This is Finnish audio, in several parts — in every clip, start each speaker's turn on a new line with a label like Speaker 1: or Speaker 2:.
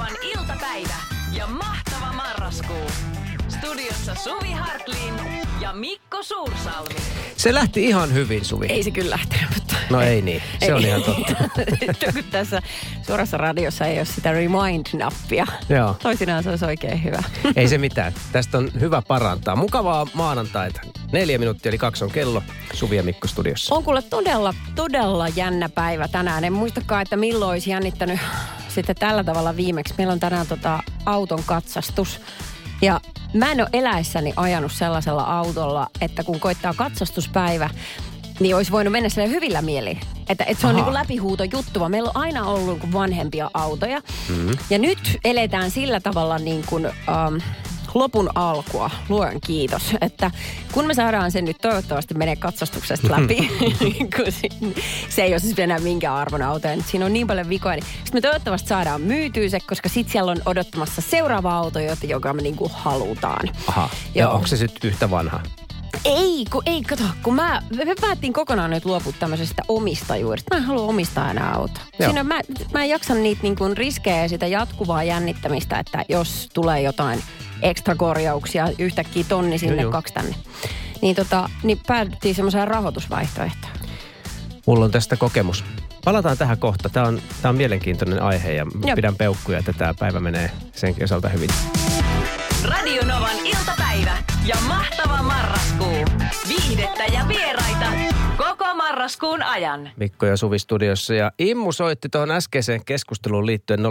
Speaker 1: Radionovan iltapäivä ja mahtava marraskuu. Studiossa Suvi Hartlin ja Mikko Suursalmi.
Speaker 2: Se lähti ihan hyvin, Suvi.
Speaker 3: Ei se kyllä lähtenyt, mutta...
Speaker 2: No ei niin, se on ihan totta.
Speaker 3: kun tässä suorassa radiossa ei ole sitä remind-nappia.
Speaker 2: Joo.
Speaker 3: Toisinaan se olisi oikein hyvä.
Speaker 2: Ei se mitään. Tästä on hyvä parantaa. Mukavaa maanantaita. Neljä minuuttia eli kaksi on kello. Suvi ja Mikko studiossa.
Speaker 3: On kuule todella, todella jännä päivä tänään. En muistakaan, että milloin olisi jännittänyt sitten tällä tavalla viimeksi. Meillä on tänään tota auton katsastus. Ja mä en ole eläessäni ajanut sellaisella autolla, että kun koittaa katsastuspäivä, niin olisi voinut mennä sille hyvillä mieli. Että, että se on
Speaker 2: Aha.
Speaker 3: niin läpihuuto juttu, vaan meillä on aina ollut niin kuin vanhempia autoja. Mm-hmm. Ja nyt eletään sillä tavalla niin kuin, ähm, lopun alkua, luojan kiitos. Että kun me saadaan sen nyt toivottavasti menee katsastuksesta läpi, kun se ei ole siis enää minkään arvon auto, ja nyt siinä on niin paljon vikoja, niin sit me toivottavasti saadaan myytyä se, koska sitten siellä on odottamassa seuraava auto, jota- joka me niinku halutaan.
Speaker 2: Aha. Ja onko se sitten yhtä vanha?
Speaker 3: Ei, kun, ei, kato, kun mä, me päättiin kokonaan nyt luopua tämmöisestä omistajuudesta. Mä en halua omistaa enää autoa. Siinä mä, mä en jaksa niitä niin kuin riskejä ja sitä jatkuvaa jännittämistä, että jos tulee jotain ekstra korjauksia, yhtäkkiä tonni sinne,
Speaker 2: Joo,
Speaker 3: kaksi tänne. Niin, tota, niin päädyttiin semmoiseen rahoitusvaihtoehtoon.
Speaker 2: Mulla on tästä kokemus. Palataan tähän kohta. Tämä on, tää on mielenkiintoinen aihe ja
Speaker 3: Joo.
Speaker 2: pidän peukkuja, että tämä päivä menee senkin osalta hyvin.
Speaker 1: Radionovan iltapäivä ja mahtava marraskuu. Viihdettä ja vieraita koko marraskuun ajan.
Speaker 2: Mikko ja Suvi studiossa. Ja Immu soitti tuohon äskeiseen keskusteluun liittyen 0806000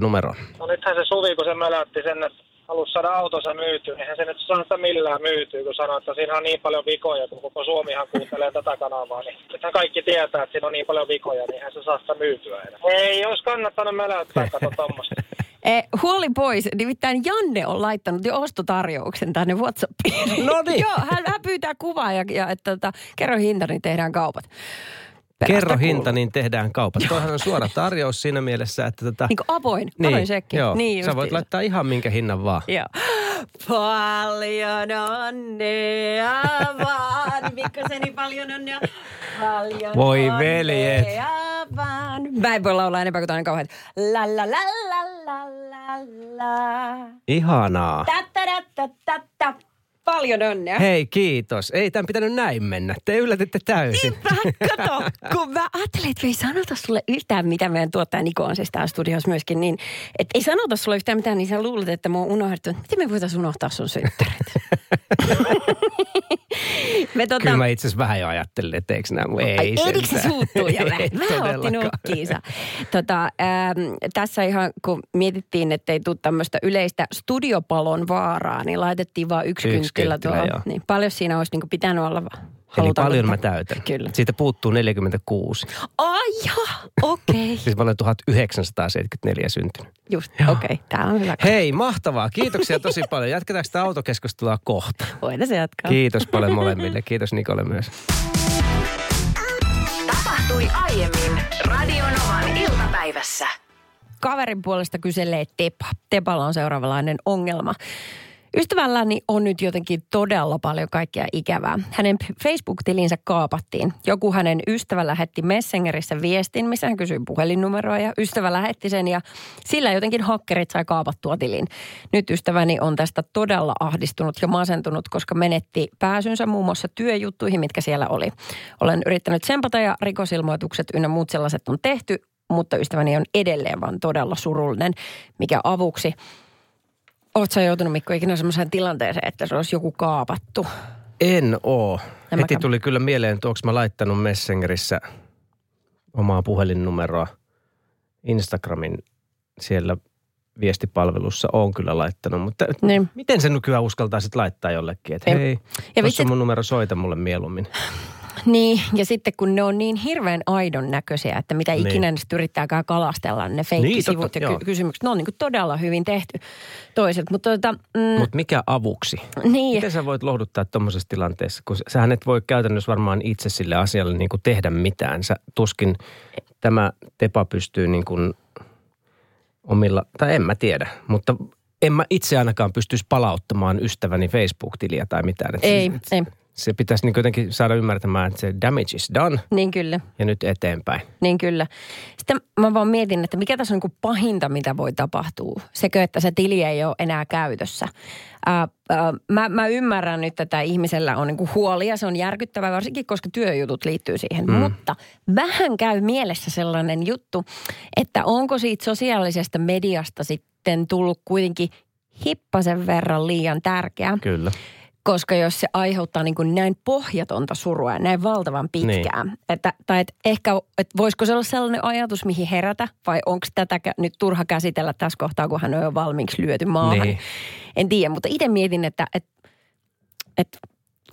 Speaker 2: numeroon.
Speaker 4: No nythän se Suvi, kun se mölätti sen, että halusi saada autonsa myytyä, niin eihän se nyt saa sitä millään myytyä, kun sanoo, että siinä on niin paljon vikoja, kun koko Suomihan kuuntelee tätä kanavaa, niin nythän kaikki tietää, että siinä on niin paljon vikoja, niin eihän se saa sitä myytyä enää. Ei olisi kannattanut möläyttää, kato tommoista.
Speaker 3: E, huoli pois. Nimittäin Janne on laittanut jo ostotarjouksen tänne Whatsappiin.
Speaker 2: No niin.
Speaker 3: Joo, hän, hän pyytää kuvaa ja, ja että tota, kerro hinta, niin tehdään kaupat. Perästä
Speaker 2: Kerro
Speaker 3: kuuluu.
Speaker 2: hinta, niin tehdään kaupat. Toihan on suora tarjous siinä mielessä, että tätä...
Speaker 3: Niin kuin avoin, avoin sekki.
Speaker 2: Joo,
Speaker 3: Niin
Speaker 2: sä voit laittaa ihan minkä hinnan vaan.
Speaker 3: Joo. Paljon onnea vaan. Mikkoseni paljon onnea. Paljon
Speaker 2: Voi
Speaker 3: onnea
Speaker 2: veljet.
Speaker 3: vaan. Mä en voi laulaa enempää kuin toinen kauhean. La la la la la la la.
Speaker 2: Ihanaa.
Speaker 3: Ta ta ta ta ta ta. Paljon onnea.
Speaker 2: Hei, kiitos. Ei tämän pitänyt näin mennä. Te yllätitte täysin.
Speaker 3: Niinpä, kato, kun mä ajattelin, että ei sanota sulle yhtään, mitä meidän tuottaja Niko on siis täällä studiossa myöskin, niin että ei sanota sulle yhtään mitään, niin sä luulet, että mä oon unohdettu. Miten me voitaisiin unohtaa sun synttärit? me tota,
Speaker 2: Kyllä mä itse asiassa vähän jo ajattelin, että eikö nämä... Ei
Speaker 3: Ai, eikö se suuttuu ja vähän,
Speaker 2: Ei
Speaker 3: vähän otti nokkiinsa. Tota, ähm, tässä ihan kun mietittiin, että ei tule tämmöistä yleistä studiopalon vaaraa, niin laitettiin vaan yksi,
Speaker 2: Yksi
Speaker 3: kynttilä, tuohon.
Speaker 2: joo.
Speaker 3: Niin paljon siinä olisi niin pitänyt olla.
Speaker 2: Eli
Speaker 3: Halutaanko-
Speaker 2: paljon mä täytän.
Speaker 3: Kyllä.
Speaker 2: Siitä puuttuu 46.
Speaker 3: Ai okei. Okay.
Speaker 2: Siis mä olen 1974 syntynyt.
Speaker 3: Just, okei, okay, tää on hyvä.
Speaker 2: Hei, mahtavaa. Kiitoksia tosi paljon. Jatketaanko sitä autokeskustelua kohta?
Speaker 3: Voidaan se jatkaa.
Speaker 2: Kiitos paljon molemmille. Kiitos Nikolle myös.
Speaker 1: Tapahtui aiemmin Radionovan iltapäivässä.
Speaker 3: Kaverin puolesta kyselee Tepa. Tepalla on seuraavanlainen ongelma. Ystävälläni on nyt jotenkin todella paljon kaikkea ikävää. Hänen Facebook-tilinsä kaapattiin. Joku hänen ystävä lähetti Messengerissä viestin, missä hän kysyi puhelinnumeroa ja ystävä lähetti sen ja sillä jotenkin hakkerit sai kaapattua tilin. Nyt ystäväni on tästä todella ahdistunut ja masentunut, koska menetti pääsynsä muun muassa työjuttuihin, mitkä siellä oli. Olen yrittänyt sempata ja rikosilmoitukset ynnä muut sellaiset on tehty, mutta ystäväni on edelleen vaan todella surullinen, mikä avuksi. Oletko sä joutunut Mikko ikinä semmoiseen tilanteeseen, että se olisi joku kaapattu?
Speaker 2: En oo.
Speaker 3: En
Speaker 2: Heti
Speaker 3: mäkään.
Speaker 2: tuli kyllä mieleen, että onko mä laittanut Messengerissä omaa puhelinnumeroa Instagramin siellä viestipalvelussa on kyllä laittanut, mutta
Speaker 3: Niin.
Speaker 2: miten sen nykyään uskaltaa sitten laittaa jollekin, että
Speaker 3: Ei.
Speaker 2: hei,
Speaker 3: Ja vitsi-
Speaker 2: on mun numero, soita mulle mieluummin.
Speaker 3: Niin, ja sitten kun ne on niin hirveän aidon näköisiä, että mitä
Speaker 2: Niin.
Speaker 3: ikinä ne yrittääkään kalastella, ne feikkisivut
Speaker 2: totta,
Speaker 3: ja
Speaker 2: joo.
Speaker 3: ky- kysymykset, ne on niin kuin todella hyvin tehty toiset. Mutta tota, mm,
Speaker 2: Mutta mikä avuksi?
Speaker 3: niin,
Speaker 2: Miten sä voit lohduttaa tuommoisessa tilanteessa, kun sähän et voi käytännössä varmaan itse sille asialle niin kuin tehdä mitään. Sä tuskin tämä tepa pystyy niin kuin omilla, tai en mä tiedä, mutta en mä itse ainakaan pystyisi palauttamaan ystäväni Facebook-tiliä tai mitään. Et
Speaker 3: ei,
Speaker 2: et-
Speaker 3: ei.
Speaker 2: Se pitäisi niin jotenkin saada ymmärtämään, että se damage is done
Speaker 3: Niin kyllä.
Speaker 2: ja nyt eteenpäin.
Speaker 3: Niin kyllä. Sitten mä vaan mietin, että mikä tässä on niin pahinta, mitä voi tapahtua. Sekö, että se tili ei ole enää käytössä. Ää, ää, mä, mä ymmärrän nyt, että ihmisellä on niin huoli ja se on järkyttävää, varsinkin koska työjutut liittyy siihen. Mm. Mutta vähän käy mielessä sellainen juttu, että onko siitä sosiaalisesta mediasta sitten tullut kuitenkin hippasen verran liian tärkeä.
Speaker 2: Kyllä.
Speaker 3: Koska jos se aiheuttaa niin kuin näin pohjatonta surua ja näin valtavan pitkään, niin. että, tai et ehkä, että voisiko se olla sellainen ajatus, mihin herätä, vai onko tätä nyt turha käsitellä tässä kohtaa, kun hän on jo valmiiksi lyöty maahan.
Speaker 2: Niin.
Speaker 3: En tiedä, mutta itse mietin, että, että, että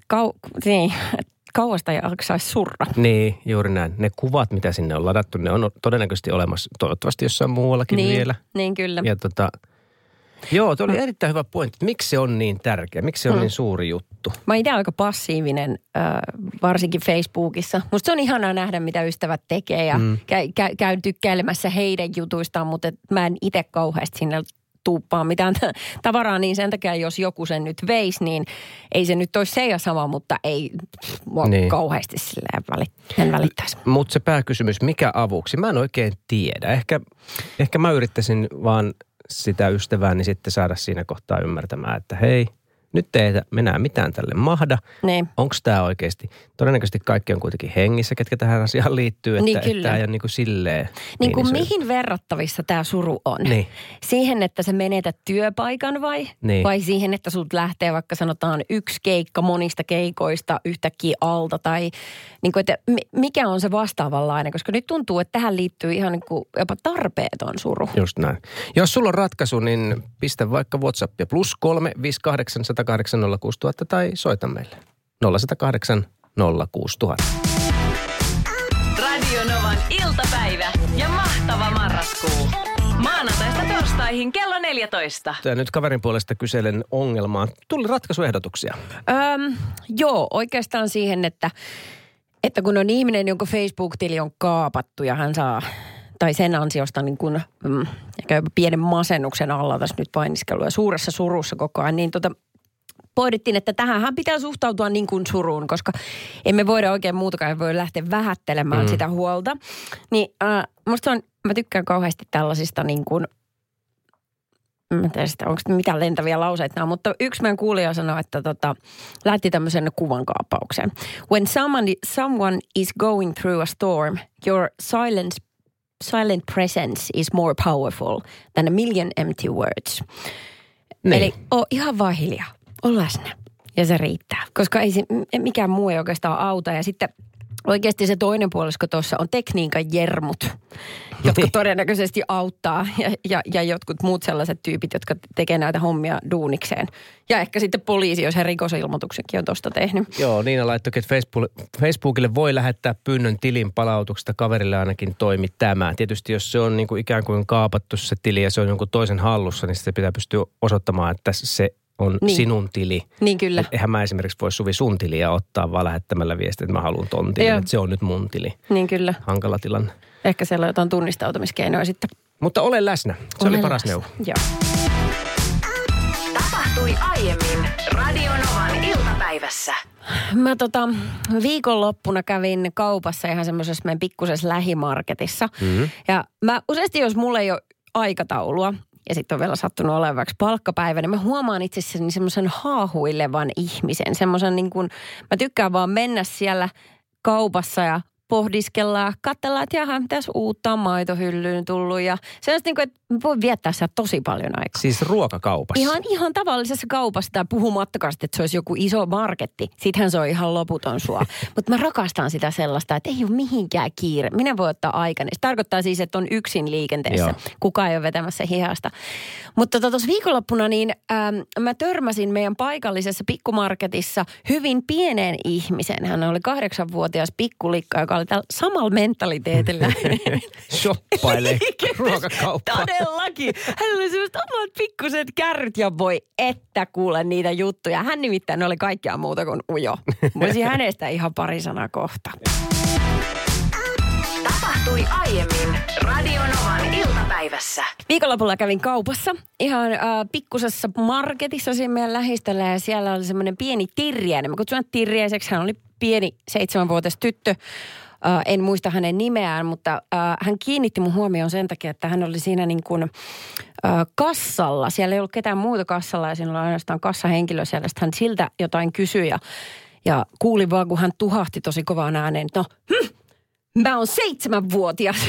Speaker 3: kau, niin, että kauasta ei jaksaisi surra.
Speaker 2: Niin, juuri näin. Ne kuvat, mitä sinne on ladattu, ne on todennäköisesti olemassa toivottavasti jossain muuallakin
Speaker 3: Niin,
Speaker 2: vielä.
Speaker 3: niin kyllä.
Speaker 2: Ja tota, joo, tuo oli erittäin hyvä pointti, miksi se on niin tärkeä, miksi se on
Speaker 3: Mm.
Speaker 2: niin suuri juttu.
Speaker 3: Mä itse aika passiivinen, äh, varsinkin Facebookissa. Musta se on ihanaa nähdä, mitä ystävät tekee ja mm. käy, käy, käyn tykkäilemässä heidän jutuistaan, mutta mä en itse kauheasti sinne tuuppaa mitään tavaraa, niin sen takia jos joku sen nyt veisi, niin ei se nyt olisi se ja sama, mutta ei mua
Speaker 2: Niin.
Speaker 3: kauheasti silleen välit, en välittäisi.
Speaker 2: Mutta se pääkysymys, mikä avuksi? Mä en oikein tiedä. Ehkä, ehkä mä yrittäisin vaan sitä ystävääni sitten saada siinä kohtaa ymmärtämään, että hei, nyt ei enää mitään tälle mahda.
Speaker 3: Niin.
Speaker 2: Onko tämä oikeasti? Todennäköisesti kaikki on kuitenkin hengissä, ketkä tähän asiaan liittyy. Että,
Speaker 3: Niin,
Speaker 2: että
Speaker 3: kyllä.
Speaker 2: tämä ei ole niin kuin silleen.
Speaker 3: Niin kuin mihin verrattavissa tämä suru on?
Speaker 2: Niin.
Speaker 3: Siihen, että sä menetät työpaikan vai?
Speaker 2: Niin.
Speaker 3: Vai siihen, että sut lähtee vaikka sanotaan yksi keikka monista keikoista yhtäkkiä alta? Tai niin kuin, että mi- mikä on se vastaavanlainen? Koska nyt tuntuu, että tähän liittyy ihan niin kuin jopa tarpeeton suru.
Speaker 2: Just näin. Jos sulla on ratkaisu, niin pistä vaikka WhatsAppia plus 3 58 108 06000 tai soita meille 0108 06000.
Speaker 1: Radio Novan iltapäivä ja mahtava marraskuu. Maanantaista torstaihin kello 14.
Speaker 2: Ja nyt kaverin puolesta kyselen ongelmaa. Tuli ratkaisuehdotuksia.
Speaker 3: Öm, joo, oikeastaan siihen, että, että kun on ihminen, jonka Facebook-tili on kaapattu ja hän saa tai sen ansiosta niin kuin, mm, ehkä jopa pienen masennuksen alla tässä nyt painiskelua ja suuressa surussa koko ajan, niin tota, pohdittiin, että tähän pitää suhtautua niin kuin suruun, koska emme voida oikein muutakaan voi lähteä vähättelemään mm. sitä huolta. Niin äh, musta on, mä tykkään kauheasti tällaisista niin kuin, mä en tiedä sitä, onko mitään lentäviä lauseita nämä, mutta yksi meidän kuulija sanoi, että tota, lähti tämmöisen kuvankaappaukseen. When someone, someone is going through a storm, your silence, silent presence is more powerful than a million empty words.
Speaker 2: Niin.
Speaker 3: Eli oo ihan vaan hiljaa, ole läsnä ja se riittää. Koska ei se, mikään muu ei oikeastaan auta ja sitten oikeasti se toinen puolisko tuossa on tekniikan jermut, jotka
Speaker 2: Niin.
Speaker 3: todennäköisesti auttaa ja, ja, ja jotkut muut sellaiset tyypit, jotka tekee näitä hommia duunikseen. Ja ehkä sitten poliisi, jos he rikosilmoituksenkin on tuosta tehnyt.
Speaker 2: Joo, Niina laittoi, että Facebook, Facebookille voi lähettää pyynnön tilin palautuksesta. Kaverille ainakin toimi tämä. Tietysti jos se on niin kuin ikään kuin kaapattu se tili ja se on jonkun toisen hallussa, niin se pitää pystyä osoittamaan, että se on niin. Sinun tili.
Speaker 3: Niin kyllä.
Speaker 2: Et eihän mä esimerkiksi voi Suvi sun tiliä ottaa vaan lähettämällä viestiä, että mä haluan ton tilin, että se on nyt mun tili.
Speaker 3: Niin kyllä.
Speaker 2: Hankala tilanne.
Speaker 3: Ehkä siellä on jotain tunnistautumiskeinoja sitten.
Speaker 2: Mutta ole läsnä. Se oli
Speaker 3: Ole
Speaker 2: paras
Speaker 3: läsnä.
Speaker 2: neuvo.
Speaker 3: Joo.
Speaker 1: Tapahtui aiemmin Radio Novan iltapäivässä.
Speaker 3: Mä tota, viikonloppuna kävin kaupassa ihan semmoisessa meidän pikkusessa lähimarketissa. Mm-hmm. Ja mä useasti, jos mulla ei ole aikataulua, ja sitten on vielä sattunut olemaan vaikka palkkapäivä, niin mä huomaan itsessäni semmoisen haahuilevan ihmisen. Semmoisen niin kuin, mä tykkään vaan mennä siellä kaupassa ja pohdiskellaan, katsellaan, että jaha, mitäs uutta on maitohyllyyn tullut. Ja sellaista niin kuin, että mä voin viettää siellä tosi paljon aikaa.
Speaker 2: Siis ruokakaupassa.
Speaker 3: Ihan, ihan tavallisessa kaupassa tai puhumattakaan, että se olisi joku iso marketti. Sittenhän se on ihan loputon sua. Mutta mä rakastan sitä sellaista, että ei ole mihinkään kiire. Minä voi ottaa aikani. Se tarkoittaa siis, että on yksin liikenteessä.
Speaker 2: Joo.
Speaker 3: Kukaan ei ole vetämässä hihasta. Mutta tuossa viikonloppuna niin ähm, mä törmäsin meidän paikallisessa pikkumarketissa hyvin pieneen ihmisen. Hän oli kahdeksanvuotias pikkulikka, joka oli tällä samalla mentaliteetillä.
Speaker 2: Shoppailee ruokakauppaa.
Speaker 3: Todellakin. Hänellä oli sellaiset omat pikkuset kärryt ja voi että kuule niitä juttuja. Hän nimittäin oli kaikkea muuta kuin ujo. Voisin hänestä ihan pari sanaa kohta.
Speaker 1: Tapahtui aiemmin Radio Novan iltapäivässä. päivässä.
Speaker 3: Viikonlopulla kävin kaupassa ihan äh, pikkusessa marketissa siinä meidän lähistöllä ja siellä oli semmoinen pieni tirjäinen. Mä kutsun tirjäiseksi. Hän oli pieni seitsemänvuotias tyttö. Äh, en muista hänen nimeään, mutta äh, hän kiinnitti mun huomioon sen takia, että hän oli siinä niin kuin äh, kassalla. Siellä ei ollut ketään muuta kassalla ja siinä oli ainoastaan kassahenkilö siellä. Sitten hän siltä jotain kysyi ja, ja kuulin vaan, kun hän tuhahti tosi kovaan ääneen, että no, hm, mä oon seitsemänvuotias.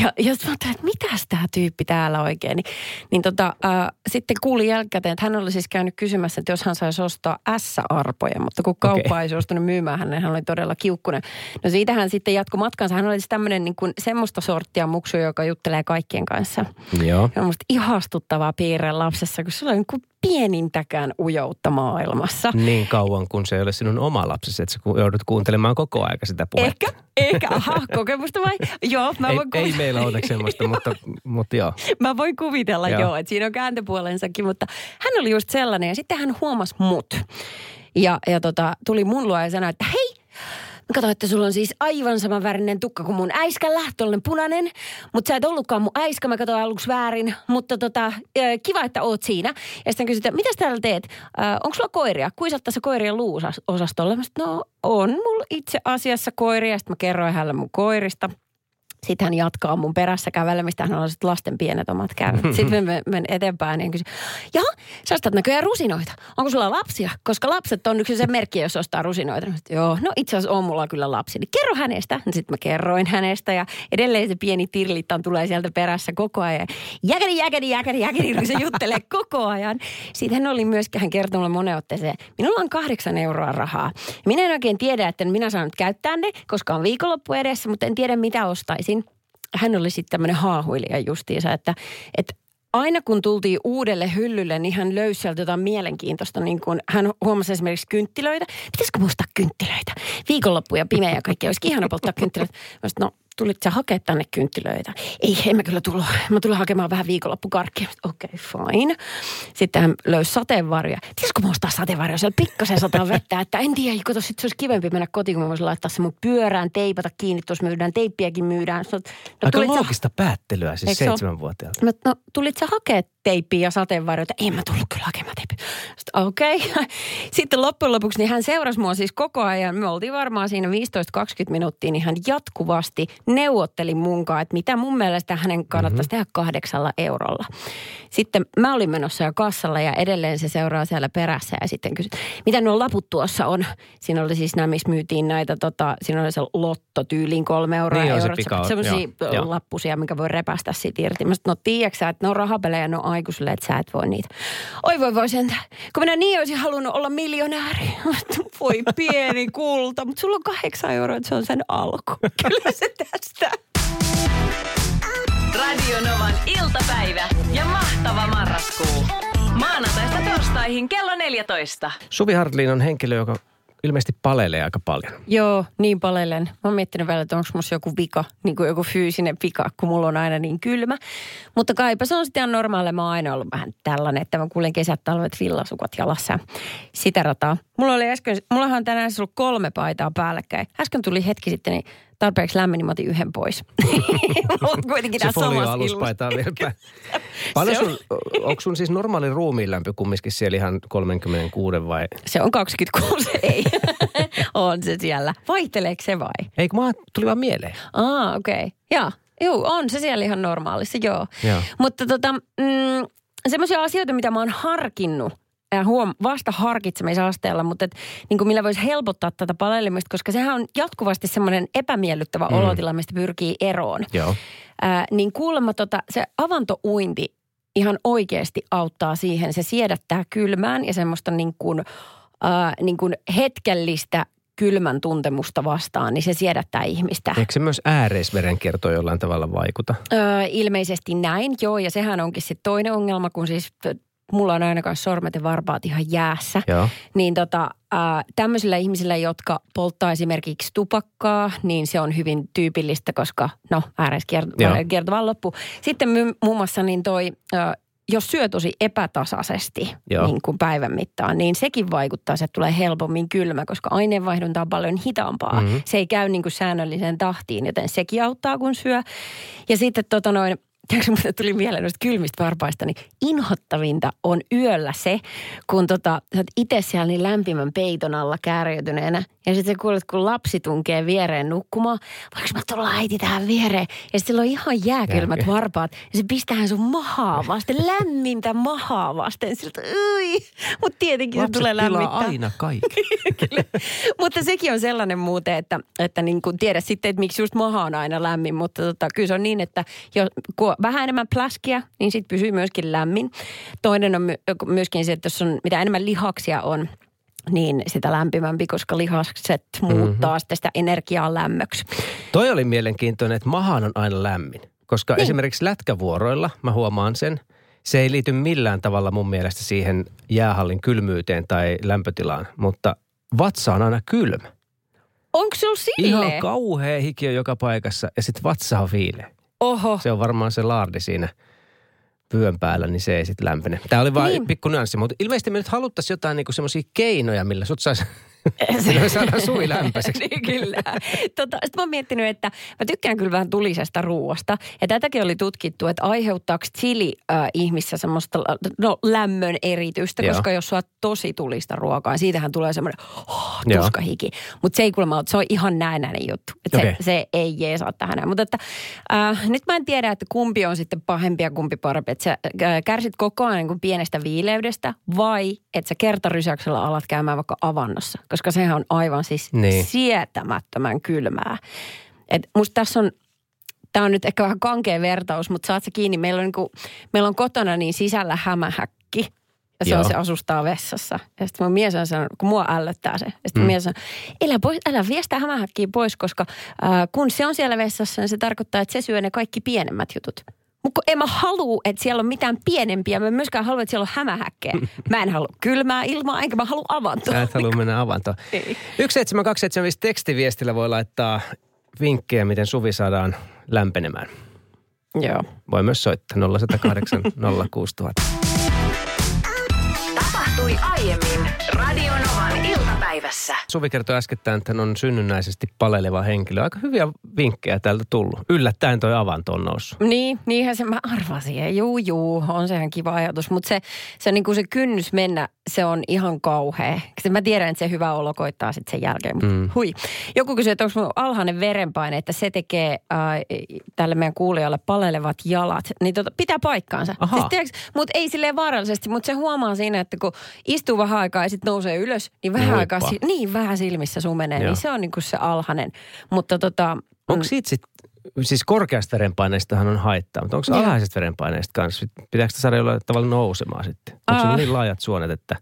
Speaker 3: Ja, ja ajattelin, että mitäs tämä tyyppi täällä oikein. Niin, niin tota, äh, sitten kuulin jälkikäteen, että hän oli siis käynyt kysymässä, että jos hän saisi ostaa S-arpoja, mutta kun kauppa
Speaker 2: Okei.
Speaker 3: ei suostunut myymään hänelle, hän oli todella kiukkunen. No siitä hän sitten jatkoi matkansa. Hän oli siis tämmöinen niin kuin semmoista sorttia muksu, joka juttelee kaikkien kanssa.
Speaker 2: Joo.
Speaker 3: Ja on musta ihastuttavaa piirre lapsessa, kun sulla on niin kuin pienintäkään ujoutta maailmassa.
Speaker 2: Niin kauan, kun se ei ole sinun oma lapsesi, että sä joudut kuuntelemaan koko aika sitä puhetta.
Speaker 3: Ehkä, ehkä, aha, kokemusta vai? Joo, mä
Speaker 2: ei,
Speaker 3: voin
Speaker 2: ei meillä onneksi semmoista, mutta, mutta joo.
Speaker 3: Mä voin kuvitella joo,
Speaker 2: Joo.
Speaker 3: joo että siinä on kääntöpuolensakin, mutta hän oli just sellainen ja sitten hän huomasi mut. Ja, ja tota, tuli mun luo ja sanoi, että hei, katsoin, että sulla on siis aivan saman värinen tukka kuin mun äiskällä, tollanen punainen. Mutta sä et ollutkaan mun äiskä, mä katsoin aluksi väärin. Mutta tota, kiva, että oot siinä. Ja sitten kysyt, että mitä täällä teet? Onko sulla koiria? Kuisatta se koirien luuosastolle? Mä sanoin, no on mulla itse asiassa koiria. Sitten mä kerroin hänelle mun koirista. Sitten hän jatkaa mun perässä kävelemistä. Hän on sitten lasten pienet omat kärryt. Sitten mä menen eteenpäin ja kysyn, jaha, sä ostat näköjään rusinoita. Onko sulla lapsia? Koska lapset on yksi se merkki, jos ostaa rusinoita. Sanoin, Joo, no itse asiassa on mulla kyllä lapsi. Niin kerro hänestä. Sitten mä kerroin hänestä ja edelleen se pieni tirlittan tulee sieltä perässä koko ajan. Jäkäri, jäkäri, jäkäri, jäkäri, kun se juttelee koko ajan. Sitten hän oli myöskin, hän kertoi mulle monen otteeseen, minulla on kahdeksan euroa rahaa. Minä en oikein tiedä, että minä saan nyt käyttää ne, koska on viikonloppu edessä, mutta en tiedä mitä ostaisin. Hän oli sitten tämmöinen haahuilija justiinsa, että, että aina kun tultiin uudelle hyllylle, niin hän löysi sieltä jotain mielenkiintoista. Niin kun hän huomasi esimerkiksi kynttilöitä. Pitäisikö muistaa kynttilöitä? Viikonloppu ja pimeä ja kaikki. Olisi ihana polttaa kynttilöitä. Mä no tulit sä hakea tänne kynttilöitä? Ei, en mä kyllä tullut. Mä tulin hakemaan vähän viikonloppukarkkia. Okei, okay, fine. Sitten hän löysi sateenvarjoja. Pitäisikö mä ostaa sateenvarjoja? Siellä pikkasen sataa vettä, että en tiedä, kato, sit se olisi kivempi mennä kotiin, kun mä voisin laittaa se mun pyörään, teipata kiinni, tuossa myydään, teippiäkin myydään. No,
Speaker 2: Aika
Speaker 3: tulit sä-
Speaker 2: loogista päättelyä siis seitsemänvuotiaalta.
Speaker 3: Mä, no tulit sä hakea teippiä ja sateenvarjoita? En mä tullut kyllä hakemaan teippiä. Sitten okei. Okay. Sitten loppujen lopuksi niin hän seurasi mua siis koko ajan. Me oltiin varmaan siinä 15-20 minuuttia, niin hän jatkuvasti neuvotteli munkaan, että mitä mun mielestä hänen kannattaisi mm-hmm. tehdä kahdeksalla eurolla. Sitten mä olin menossa jo kassalla ja edelleen se seuraa siellä perässä ja sitten kysyi, mitä nuo laput tuossa on? Siinä oli siis nämä, missä myytiin näitä, tota, siinä oli se lotto tyyliin kolme euroa.
Speaker 2: Niin on se
Speaker 3: Semmoisia lappusia, mikä voi repästä siitä irti. Mä sanoin, no tiedätkö että ne on rahapelejä, ne on aikuisille, että sä et voi niitä. Oi voi voi sen, kun minä niin olisin halunnut olla miljonääri. Voi pieni kulta, mutta sulla on kahdeksan euroa, että se on sen alku. Kyllä se tästä.
Speaker 1: Radio Novan iltapäivä ja mahtava marraskuu. Maanantaista torstaihin kello 14.
Speaker 2: Suvi Hartlin on henkilö, joka ilmeisesti palelee aika paljon.
Speaker 3: Joo, niin palelen. Mä oon miettinyt välillä, että onko joku vika, niin kuin joku fyysinen vika, kun mulla on aina niin kylmä. Mutta kaipa se on sitten ihan normaalia. Mä oon aina ollut vähän tällainen, että mä kuulen kesät, talvet, villasukot jalassa. Sitä rataa. Mulla oli äsken, mullahan on tänään ollut kolme paitaa päällekkäin. Äsken tuli hetki sitten, niin tarpeeksi lämmin, niin mä otin yhden pois. On kuitenkin
Speaker 2: Se
Speaker 3: samassa ilmassa.
Speaker 2: vielä. Paljon
Speaker 3: on-
Speaker 2: sun, onko sun siis normaali ruumiinlämpö kumminkin siellä ihan 36 vai?
Speaker 3: Se on 26, ei. on se siellä. Vaihteleeko se vai?
Speaker 2: Ei kun mä tuli vaan mieleen.
Speaker 3: Aa, okei. Okay. Joo, joo, on se siellä ihan normaalissa, joo.
Speaker 2: Joo.
Speaker 3: Mutta tota, mm, semmoisia asioita, mitä mä oon harkinnut, ja huom, vasta harkitsemisasteella, mutta et, niin kuin millä voisi helpottaa tätä palelemista, koska sehän on jatkuvasti semmoinen epämiellyttävä mm. olotila, mistä pyrkii eroon.
Speaker 2: Joo.
Speaker 3: Ää, niin kuulemma tota, se avantouinti ihan oikeasti auttaa siihen. Se siedättää kylmään ja semmoista niin kuin, ää, niin kuin hetkellistä kylmän tuntemusta vastaan, niin se siedättää ihmistä.
Speaker 2: Eikö se myös ääreisverenkierto jollain tavalla vaikuta?
Speaker 3: Öö, ilmeisesti näin, joo. Ja sehän onkin sitten toinen ongelma, kun siis mulla on ainakaan sormet ja varpaat ihan jäässä.
Speaker 2: Joo.
Speaker 3: Niin tota, ää, tämmöisillä ihmisillä, jotka polttaa esimerkiksi tupakkaa, niin se on hyvin tyypillistä, koska no
Speaker 2: Joo.
Speaker 3: ääreiskierto vaan loppu. Sitten my, muun muassa niin toi, ää, jos syö tosi epätasaisesti
Speaker 2: Joo.
Speaker 3: niin kuin päivän mittaan, niin sekin vaikuttaa, että tulee helpommin kylmä, koska aineenvaihdunta on paljon hitaampaa.
Speaker 2: Mhm.
Speaker 3: Se ei käy niin kuin säännölliseen tahtiin, joten sekin auttaa, kun syö. Ja sitten tota noin, tiedätkö, mulle tuli mieleen noista kylmistä varpaista, niin inhottavinta on yöllä se, kun tota, sä oot itse siellä niin lämpimän peiton alla kärjytyneenä. Ja sitten sä kuulet, kun lapsi tunkee viereen nukkumaan. Voinko mä tulla äiti tähän viereen? Ja sitten sillä on ihan jääkylmät
Speaker 2: Jääkö?
Speaker 3: varpaat. Ja se pistää sun mahaa vasten, lämmintä mahaa vasten. Siltä, ui. Mutta tietenkin se
Speaker 2: Lapset
Speaker 3: tulee
Speaker 2: pilaa
Speaker 3: lämmittää.
Speaker 2: aina kaikki.
Speaker 3: Mutta sekin on sellainen muuten, että, että niin tiedä sitten, että miksi just maha on aina lämmin. Mutta tota, kyllä se on niin, että jos, kun vähän enemmän pläskiä, niin sitten pysyy myöskin lämmin. Toinen on my, myöskin se, että jos on, mitä enemmän lihaksia on, niin sitä lämpimämpi, koska lihakset muuttaa mm-hmm. sitten sitä energiaa lämmöksi.
Speaker 2: Toi oli mielenkiintoinen, että mahaan on aina lämmin. Koska
Speaker 3: Niin.
Speaker 2: esimerkiksi lätkävuoroilla, mä huomaan sen, se ei liity millään tavalla mun mielestä siihen jäähallin kylmyyteen tai lämpötilaan. Mutta vatsa on aina kylmä.
Speaker 3: Onko se silleen?
Speaker 2: Ihan kauhea hiki on joka paikassa ja sitten vatsa on viileä.
Speaker 3: Oho.
Speaker 2: Se on varmaan se laardi siinä vyön päällä, niin se ei sitten lämpene. Tämä oli vain
Speaker 3: Niin.
Speaker 2: pikku nyanssi, mutta ilmeisesti me nyt haluttaisiin jotain niinku semmoisia keinoja, millä sut saisi, me saadaan sui lämpöiseksi.
Speaker 3: niin kyllä. Tota, Sitten mä oon miettinyt, että mä tykkään kyllä vähän tulisesta ruoasta. Ja tätäkin oli tutkittu, että aiheuttaako chili äh, ihmissä semmoista no, lämmön eritystä,
Speaker 2: Joo.
Speaker 3: koska jos suot tosi tulista ruokaa, niin siitähän tulee semmoinen oh, tuskahiki. Mutta se ei kuulemma se on ihan näennäinen juttu. Et se,
Speaker 2: Okei.
Speaker 3: se ei jeesaa tähän. Mutta että, äh, nyt mä en tiedä, että kumpi on sitten pahempi ja kumpi parempi. Että sä äh, kärsit koko ajan niin kuin pienestä viileydestä vai että sä kertarysäyksellä alat käymään vaikka avannossa. Koska sehän on aivan siis
Speaker 2: Niin.
Speaker 3: sietämättömän kylmää. Et musta tässä on, tämä on nyt ehkä vähän kankea vertaus, mutta saat sä kiinni. Meillä on, niinku, meillä on kotona niin sisällä hämähäkki. Ja se
Speaker 2: Joo.
Speaker 3: on se asustaa vessassa. Ja sitten mun mies on sanonut, kun mua ällöttää se. Ja sitten mm. mies on, älä, pois, älä vie sitä hämähäkkiä pois, koska äh, kun se on siellä vessassa, niin se tarkoittaa, että se syö ne kaikki pienemmät jutut. Mutta en mä halua, että siellä on mitään pienempiä. Mä en myöskään halua, että siellä on hämähäkkejä. Mä en halua kylmää ilmaa, enkä mä halua avantoa.
Speaker 2: Sä et halua mennä avantoon.
Speaker 3: Ei.
Speaker 2: 17275 tekstiviestillä voi laittaa vinkkejä, miten Suvi saadaan lämpenemään.
Speaker 3: Joo.
Speaker 2: Voi myös soittaa 0108 06000.
Speaker 1: Tapahtui aiemmin Radionovan iltapäivässä.
Speaker 2: Suvi kertoi äskettäin, että hän on synnynnäisesti paleleva henkilö. Aika hyviä vinkkejä täältä tullut. Yllättäen toi avanto on noussut.
Speaker 3: Niin, niinhän se mä arvasin. Ja juu, juu, on sehän kiva ajatus. Mutta se, se, niin se kynnys mennä, se on ihan kauhea. Mä tiedän, että se hyvä olo koittaa sitten sen jälkeen. Mutta mm. hui. Joku kysyy, että onko mun alhainen verenpaine, että se tekee äh, tälle meidän kuulijalle palelevat jalat. Niin tota, pitää paikkaansa. Siis, mutta ei silleen vaarallisesti, mutta se huomaa siinä, että kun istuu vähän aikaa ja sitten nousee ylös, niin vähän
Speaker 2: Niin
Speaker 3: aikaa. Si- niin vähän silmissä sumenee.
Speaker 2: Joo.
Speaker 3: Niin se on niin kuin se alhainen. Mutta tota,
Speaker 2: Onko siitä sit, siis korkeasta verenpaineestahan on haittaa, mutta onko alhaisesta verenpaineesta kanssa? Pitääkö saada jollain tavalla nousemaan sitten? Onko
Speaker 3: Ah.
Speaker 2: se niin laajat suonet, että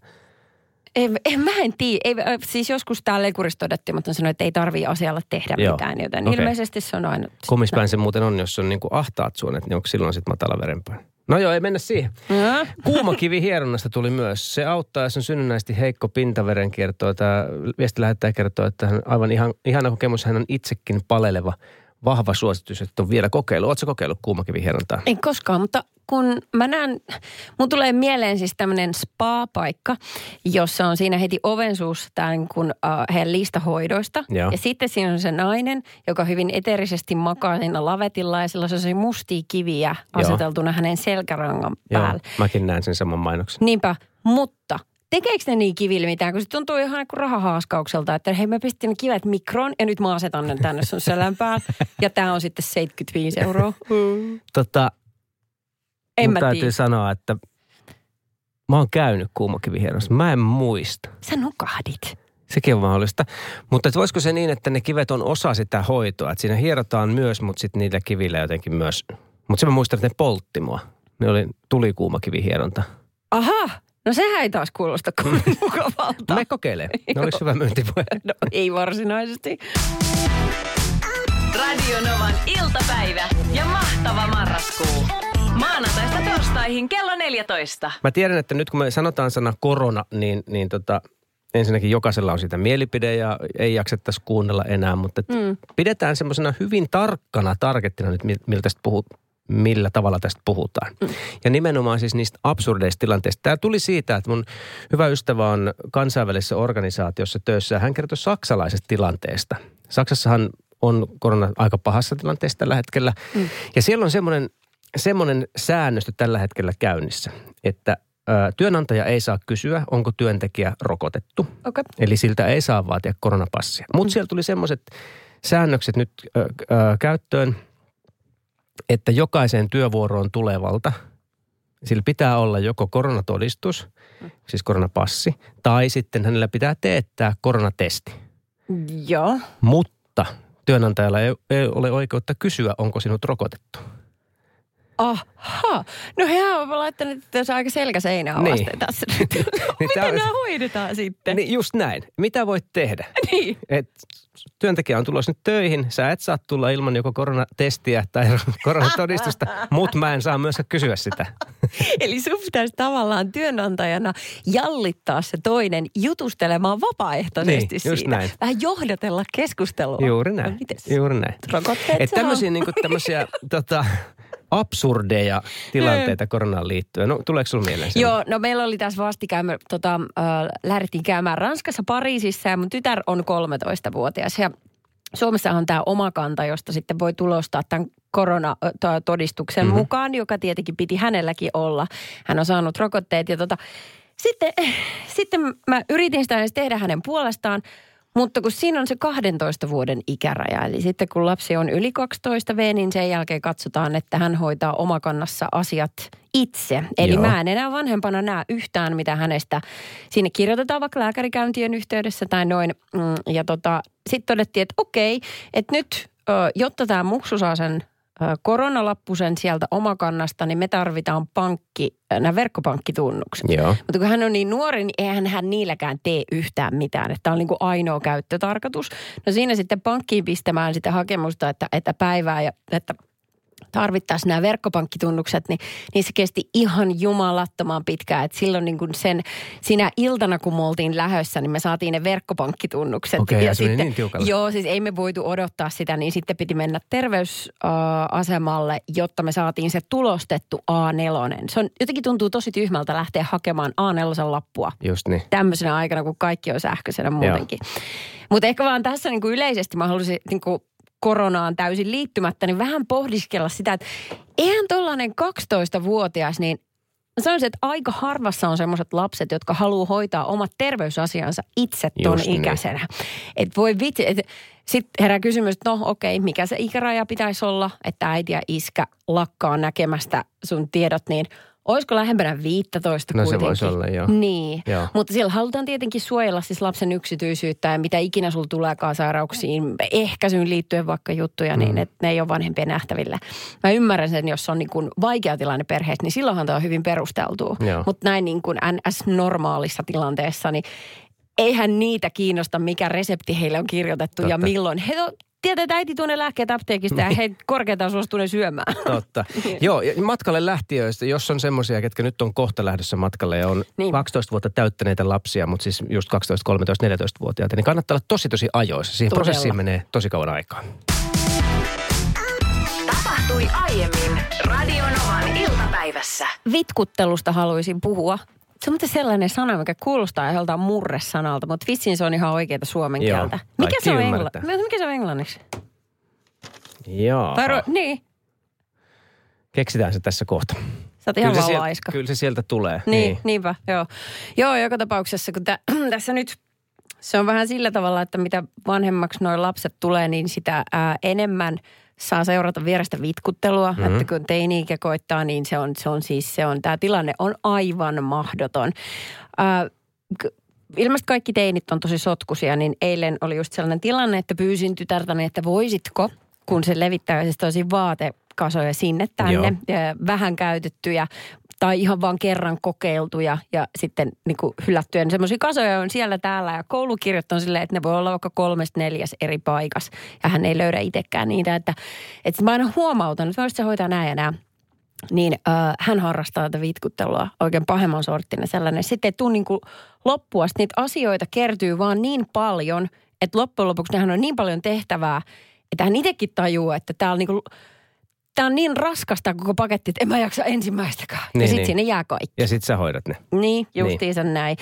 Speaker 3: En, en, mä en tiedä. Ei, siis joskus täällä leikurissa todettiin, mutta sanoin, että ei tarvii asialla tehdä
Speaker 2: Joo.
Speaker 3: mitään. Joten
Speaker 2: Okei.
Speaker 3: ilmeisesti se on aina...
Speaker 2: komispäin se muuten on, jos on niin kuin ahtaat suonet, niin onko silloin sitten matala verenpaine? No joo, ei mennä siihen.
Speaker 3: Ja.
Speaker 2: Kuumakivi hieronnasta tuli myös. Se auttaa, jos on synnynnäisesti heikko pintaverenkierto. Tämä viesti lähettäjä kertoo, että hän aivan ihan, ihana kokemus. Hän on itsekin paleleva. Vahva suositus, että on vielä kokeilu. Oletko kokeillut kuumakivi hierontaa?
Speaker 3: En koskaan, mutta kun mä näen, mun tulee mieleen siis tämmöinen spa-paikka, jossa on siinä heti oven suussa tämän kun, uh, heidän listahoidoista.
Speaker 2: Joo.
Speaker 3: Ja sitten siinä on se nainen, joka hyvin eteerisesti makaa siinä lavetilla ja sillä on sellaisia mustia kiviä
Speaker 2: Joo.
Speaker 3: aseteltuna hänen selkärangan
Speaker 2: Joo,
Speaker 3: päällä.
Speaker 2: mäkin näen sen saman mainoksen.
Speaker 3: Niinpä, mutta tekeekö ne niin kiville mitään, kun se tuntuu ihan niin kuin rahahaaskaukselta, että hei mä pistin ne kivet mikroon ja nyt mä asetan ne tänne sun selän. Ja tää on sitten 75 euroa.
Speaker 2: Tota,
Speaker 3: En
Speaker 2: mun
Speaker 3: mä
Speaker 2: täytyy
Speaker 3: tiedä.
Speaker 2: sanoa, että mä oon käynyt kuumakivi hierontaa. Mä en muista.
Speaker 3: Sä nukahdit.
Speaker 2: Sekin on mahdollista. Mutta et voisiko se niin, että ne kivet on osa sitä hoitoa? Että siinä hierotaan myös, mutta sitten niillä kivillä jotenkin myös. Mutta se mä muistan, että ne poltti mua. Ne oli tulikuumakivihieronta.
Speaker 3: Aha, no sehän ei taas kuulosta kovin mukavalta.
Speaker 2: Me kokeilee. Ne olisi hyvä myyntipuhe.
Speaker 3: No ei varsinaisesti.
Speaker 1: Radionovan iltapäivä ja mahtava marraskuu. Maanantaista torstaihin kello 14.
Speaker 2: Mä tiedän, että nyt kun me sanotaan sana korona, niin, niin tota, ensinnäkin jokaisella on sitä mielipide ja ei jaksettaisi kuunnella enää, mutta mm. pidetään semmoisena hyvin tarkkana targettina nyt, mi- miltä tästä puhut, millä tavalla tästä puhutaan. Mm. Ja nimenomaan siis niistä absurdeista tilanteista. Tämä tuli siitä, että mun hyvä ystävä on kansainvälisessä organisaatiossa töissä ja hän kertoi saksalaisesta tilanteesta. Saksassahan on korona aika pahassa tilanteessa tällä hetkellä. Mm. Ja siellä on semmoinen semmoinen säännöstö tällä hetkellä käynnissä, että ö, työnantaja ei saa kysyä, onko työntekijä rokotettu.
Speaker 3: Okay.
Speaker 2: Eli siltä ei saa vaatia koronapassia. Mutta
Speaker 3: Mm.
Speaker 2: siellä tuli semmoiset säännökset nyt ö, ö, käyttöön, että jokaiseen työvuoroon tulevalta, sillä pitää olla joko koronatodistus,
Speaker 3: Mm.
Speaker 2: siis koronapassi, tai sitten hänellä pitää teettää koronatesti.
Speaker 3: Joo.
Speaker 2: Mutta työnantajalla ei, ei ole oikeutta kysyä, onko sinut rokotettu.
Speaker 3: Aha. No hehän on laittanut tässä aika selkäseinää
Speaker 2: Niin.
Speaker 3: vasten tässä nyt.
Speaker 2: Niin
Speaker 3: Miten
Speaker 2: on-
Speaker 3: nämä hoidetaan sitten?
Speaker 2: Niin just näin. Mitä voit tehdä?
Speaker 3: Niin.
Speaker 2: Et työntekijä on tulossa nyt töihin, sä et saa tulla ilman joko koronatestiä tai koronatodistusta, mutta mä en saa myöskään kysyä sitä.
Speaker 3: Eli sun pitäisi tavallaan työnantajana jallittaa se toinen jutustelemaan vapaaehtoisesti
Speaker 2: Niin, just
Speaker 3: siitä.
Speaker 2: näin.
Speaker 3: Vähän johdatella keskustelua.
Speaker 2: Juuri
Speaker 3: No,
Speaker 2: näin.
Speaker 3: mites?
Speaker 2: Juuri näin.
Speaker 3: Rokotteet saa.
Speaker 2: tämmöisiä, niin tämmöisiä tota, absurdeja tilanteita koronaan liittyen. No tuleeko sulla mieleen semmoinen?
Speaker 3: Joo, no meillä oli tässä vastikään, me tota, äh, lähdettiin käymään Ranskassa Pariisissa ja mun tytär on 13-vuotias ja Suomessahan on tämä oma kanta, josta sitten voi tulostaa tämän koronatodistuksen mm-hmm. mukaan, joka tietenkin piti hänelläkin olla. Hän on saanut rokotteet ja tota, sitten, sitten mä yritin sitä edes tehdä hänen puolestaan, mutta kun siinä on se 12 vuoden ikäraja, eli sitten kun lapsi on yli 12 V, niin sen jälkeen katsotaan, että hän hoitaa omakannassa asiat itse. Eli
Speaker 2: Joo.
Speaker 3: mä en enää vanhempana näe yhtään, mitä hänestä sinne kirjoitetaan vaikka lääkärikäyntien yhteydessä tai noin. Mm, Ja tota, sitten todettiin, että okei, että nyt jotta tämä muksu saa sen ö, koronalappusen sieltä omakannasta, niin me tarvitaan pankki, nämä verkkopankkitunnukset.
Speaker 2: Joo.
Speaker 3: Mutta kun hän on niin nuori, niin eihän hän niilläkään tee yhtään mitään. Että tämä on niin kuin ainoa käyttötarkoitus. No siinä sitten pankkiin pistämään sitä hakemusta, että, että päivää ja että tarvittaisiin nämä verkkopankkitunnukset, niin, niin se kesti ihan jumalattoman pitkään. Et silloin niin kuin sen, sinä iltana, kun me oltiin lähössä, niin me saatiin ne verkkopankkitunnukset.
Speaker 2: Okei, ja se meni niin tiukalle.
Speaker 3: Joo, siis ei me voitu odottaa sitä, niin sitten piti mennä terveysasemalle, jotta me saatiin se tulostettu A4. Se on, jotenkin tuntuu tosi tyhmältä lähteä hakemaan A4 lappua
Speaker 2: Just niin.
Speaker 3: tämmöisenä aikana, kun kaikki on sähköisenä muutenkin. Mutta ehkä vaan tässä niin kuin yleisesti mä haluaisin niin kuin koronaan täysin liittymättä, niin vähän pohdiskella sitä, että eihän tollainen 12-vuotias, niin mä sanoisin, että aika harvassa on semmoiset lapset, jotka haluaa hoitaa omat terveysasiansa itse ton
Speaker 2: Just niin.
Speaker 3: ikäisenä. Että voi vitsi, että sitten herää kysymys, että no okei, mikä se ikäraja pitäisi olla, että äiti ja iskä lakkaa näkemästä sun tiedot, niin olisiko lähempänä 15
Speaker 2: No se
Speaker 3: kuitenkin?
Speaker 2: voisi olla, joo.
Speaker 3: Niin,
Speaker 2: Joo.
Speaker 3: mutta siellä halutaan tietenkin suojella siis lapsen yksityisyyttä ja mitä ikinä sulla tuleekaan sairauksiin, ehkäisyyn liittyen vaikka juttuja, niin että ne ei ole vanhempien nähtävillä. Mä ymmärrän sen, jos on niin kuin vaikea tilanne perheessä, niin silloinhan tämä on hyvin perusteltua. Mutta näin niin kuin NS-normaalissa tilanteessa, niin eihän niitä kiinnosta, mikä resepti heille on kirjoitettu ja
Speaker 2: Totta.
Speaker 3: milloin. He tietää, että äiti tuo ne lääkkeet apteekista ja he korkeintaan suostuu ne syömään.
Speaker 2: Totta. Joo, ja matkalle lähtiöistä, jos on semmoisia, ketkä nyt on kohta lähdössä matkalle ja on
Speaker 3: Niin.
Speaker 2: niin. 12 vuotta täyttäneitä lapsia, mutta siis just 12, 13, 14-vuotiaita, niin kannattaa olla tosi tosi ajoissa. Siihen
Speaker 3: Todella.
Speaker 2: prosessiin menee tosi kauan aikaa.
Speaker 1: Tapahtui aiemmin Radionovan iltapäivässä.
Speaker 3: Vitkuttelusta haluaisin puhua. Se on sellainen sana, mikä kuulostaa joltain murresanalta, mutta vitsin se on ihan oikeita suomen
Speaker 2: Joo,
Speaker 3: kieltä. Mikä se, on engla- mikä se on englanniksi?
Speaker 2: Joo.
Speaker 3: Tai ro- niin,
Speaker 2: Keksitään se tässä kohta.
Speaker 3: sä oot ihan
Speaker 2: se
Speaker 3: vaan
Speaker 2: sieltä,
Speaker 3: laiska.
Speaker 2: kyllä se sieltä tulee.
Speaker 3: Niin, niinpä, joo. Joo, joka tapauksessa, kun tä, tässä nyt se on vähän sillä tavalla, että mitä vanhemmaksi nuo lapset tulee, niin sitä ää, enemmän saa seurata vierestä vitkuttelua. Mm-hmm. Että kun teini-ikä koittaa, niin se on, se on siis, se on, tämä tilanne on aivan mahdoton. K- ilmeisesti kaikki teinit on tosi sotkusia, niin eilen oli just sellainen tilanne, että pyysin tytärtäni, että voisitko, kun se levittää siis tosi vaatekasoja sinne tänne,
Speaker 2: Joo.
Speaker 3: vähän käytettyjä tai ihan vaan kerran kokeiltuja ja sitten niin kuin hylättyjä. Semmoisia kasoja on siellä täällä ja koulukirjat on silleen, että ne voi olla vaikka kolmesta neljäs eri paikassa ja hän ei löydä itsekään niitä. Että, että mä aina huomautan, että sä hoitaa näin ja näin niin äh, hän harrastaa tätä vitkuttelua oikein pahemman sorttinen sellainen. Sitten ei tule niin loppua, Sitten niitä asioita kertyy vaan niin paljon, että loppujen lopuksi nehän on niin paljon tehtävää, että hän itsekin tajuu, että on niin kuin, Tämä on niin raskasta koko paketti, että en mä jaksa ensimmäistäkään. ja
Speaker 2: Niin,
Speaker 3: sitten
Speaker 2: niin.
Speaker 3: sinne jää kaikki.
Speaker 2: Ja sit sä hoidat ne.
Speaker 3: Niin, justiinsa niin. näin.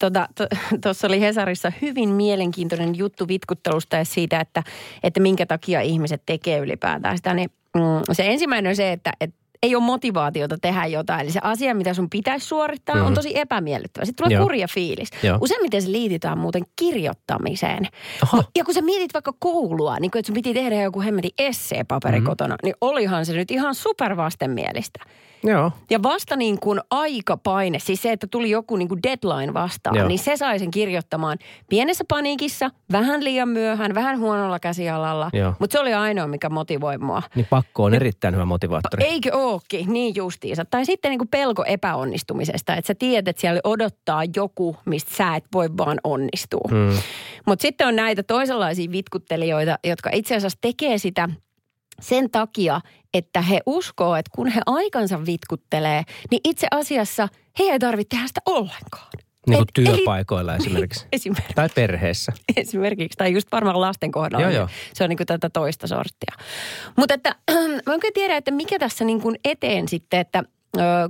Speaker 3: Tuossa to, tuossa oli Hesarissa hyvin mielenkiintoinen juttu vitkuttelusta ja siitä, että, että minkä takia ihmiset tekee ylipäätään sitä. Niin, mm, se ensimmäinen on se, että et, ei ole motivaatiota tehdä jotain. Eli se asia, mitä sun pitäisi suorittaa, mm. on tosi epämiellyttävä. Sitten tulee
Speaker 2: Joo.
Speaker 3: kurja fiilis.
Speaker 2: Joo.
Speaker 3: Useimmiten se liitetään muuten kirjoittamiseen.
Speaker 2: Oho.
Speaker 3: Ja kun sä mietit vaikka koulua, niin kun, että sun piti tehdä joku hemmetin esseepaperi
Speaker 2: Mhm.
Speaker 3: mm. kotona, niin olihan se nyt ihan supervastenmielistä.
Speaker 2: Joo.
Speaker 3: Ja vasta niin kuin aikapaine, siis se, että tuli joku niin kuin deadline vastaan,
Speaker 2: Joo.
Speaker 3: Niin se sai sen kirjoittamaan pienessä paniikissa, vähän liian myöhään, vähän huonolla käsialalla.
Speaker 2: Joo.
Speaker 3: Mutta se oli ainoa, mikä motivoi mua.
Speaker 2: Niin pakko on erittäin hyvä motivaattori.
Speaker 3: Eikö ookin, niin justiinsa. Tai sitten niin kuin pelko epäonnistumisesta, että sä tiedät, että siellä odottaa joku, mistä sä et voi vaan onnistua.
Speaker 2: Mm.
Speaker 3: Mutta sitten on näitä toisenlaisia vitkuttelijoita, jotka itse asiassa tekee sitä sen takia, että he uskoo, että kun he aikansa vitkuttelee, niin itse asiassa he ei tarvitse tehdä sitä ollenkaan.
Speaker 2: Niin kuin
Speaker 3: Et- eli-
Speaker 2: työpaikoilla esimerkiksi.
Speaker 3: Esimerkiksi,
Speaker 2: Tai perheessä.
Speaker 3: esimerkiksi, tai just varmaan lasten kohdalla.
Speaker 2: Joo, joo.
Speaker 3: Se on niin kuin tätä toista sorttia. Mutta että mä en kyllä tiedä, että mikä tässä niin kuin eteen sitten, että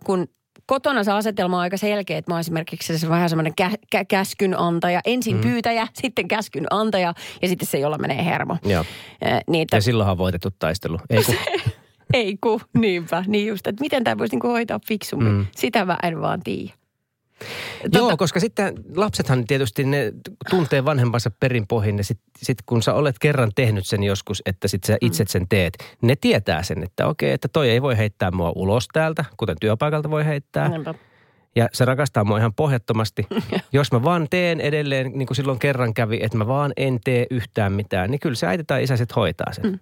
Speaker 3: kun kotona se asetelma on aika selkeä, että mä oon esimerkiksi se vähän semmoinen kä- kä- käskyn antaja. Ensin mm. pyytäjä, sitten käskyn antaja ja sitten se, jolla menee hermo.
Speaker 2: Joo.
Speaker 3: Ö, Niin, että
Speaker 2: Ja silloinhan on voitettu taistelu. Ei kun,
Speaker 3: ei ku, niinpä, niin just, että miten tämä voisi niinku hoitaa fiksummin. Mm. Sitä mä en vaan tiedä.
Speaker 2: Joo, koska sitten lapsethan tietysti ne tuntee vanhempansa perinpohjin ja sitten sit kun sä olet kerran tehnyt sen joskus, että sit sä itse sen teet, ne tietää sen, että okei, että toi ei voi heittää mua ulos täältä, kuten työpaikalta voi heittää.
Speaker 3: Niinpä.
Speaker 2: Ja se rakastaa mua ihan pohjattomasti. Jos mä vaan teen edelleen, niin kuin silloin kerran kävi, että mä vaan en tee yhtään mitään, niin kyllä se äiti tai isä sit hoitaa sen. Mm.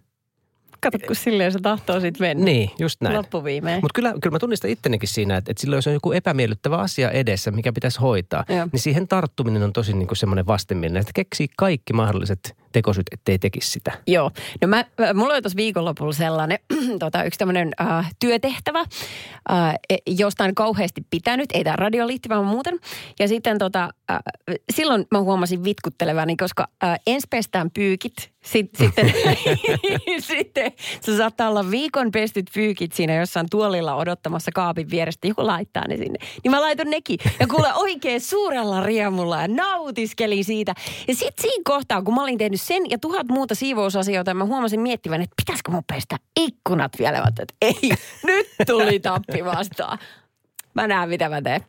Speaker 3: Kato, kun silleen se tahtoo sitten mennä.
Speaker 2: Niin, just näin.
Speaker 3: Loppuviimeen.
Speaker 2: Mutta kyllä, kyllä mä tunnistan ittenikin siinä, että, että silloin jos on joku epämiellyttävä asia edessä, mikä pitäisi hoitaa,
Speaker 3: Joo.
Speaker 2: niin siihen tarttuminen on tosi niin kuin semmoinen vastenmielinen, että keksii kaikki mahdolliset tekosyt, ettei tekisi sitä.
Speaker 3: Joo. No mä, mä- mulla oli tuossa viikonlopulla sellainen tota, yksi tämmöinen äh, työtehtävä, äh, e- jostain kauheasti pitänyt, ei tämä radio liittyvä, vaan muuten. Ja sitten tota, äh, silloin mä huomasin vitkutteleväni, koska äh, ensi pestään pyykit, sit, sitten, sitten se saattaa olla viikon pestyt pyykit siinä jossain tuolilla odottamassa kaapin vierestä, joku laittaa ne sinne. Niin mä laitoin nekin ja kuule oikein suurella riemulla ja nautiskelin siitä. Ja sitten siinä kohtaa, kun mä olin tehnyt sen ja tuhat muuta siivousasioita, mä huomasin miettivän, että pitäisikö mun pestä ikkunat vielä. Mä että ei, nyt tuli tappi vastaan. Mä näen, mitä mä teen.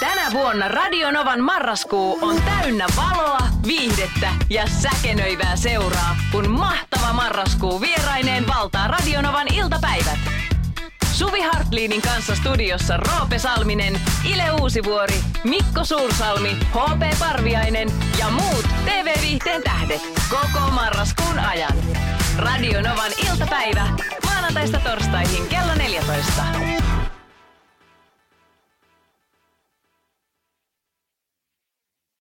Speaker 1: Tänä vuonna Radionovan marraskuu on täynnä valoa, viihdettä ja säkenöivää seuraa, kun mahtava marraskuu vieraineen valtaa Radionovan iltapäivät. Suvi Hartliinin kanssa studiossa Roope Salminen, Ile Uusivuori, Mikko Suursalmi, HP Parviainen ja muut TV-viihteen tähdet koko marraskuun ajan. Radionovan iltapäivä maanantaista torstaihin kello 14.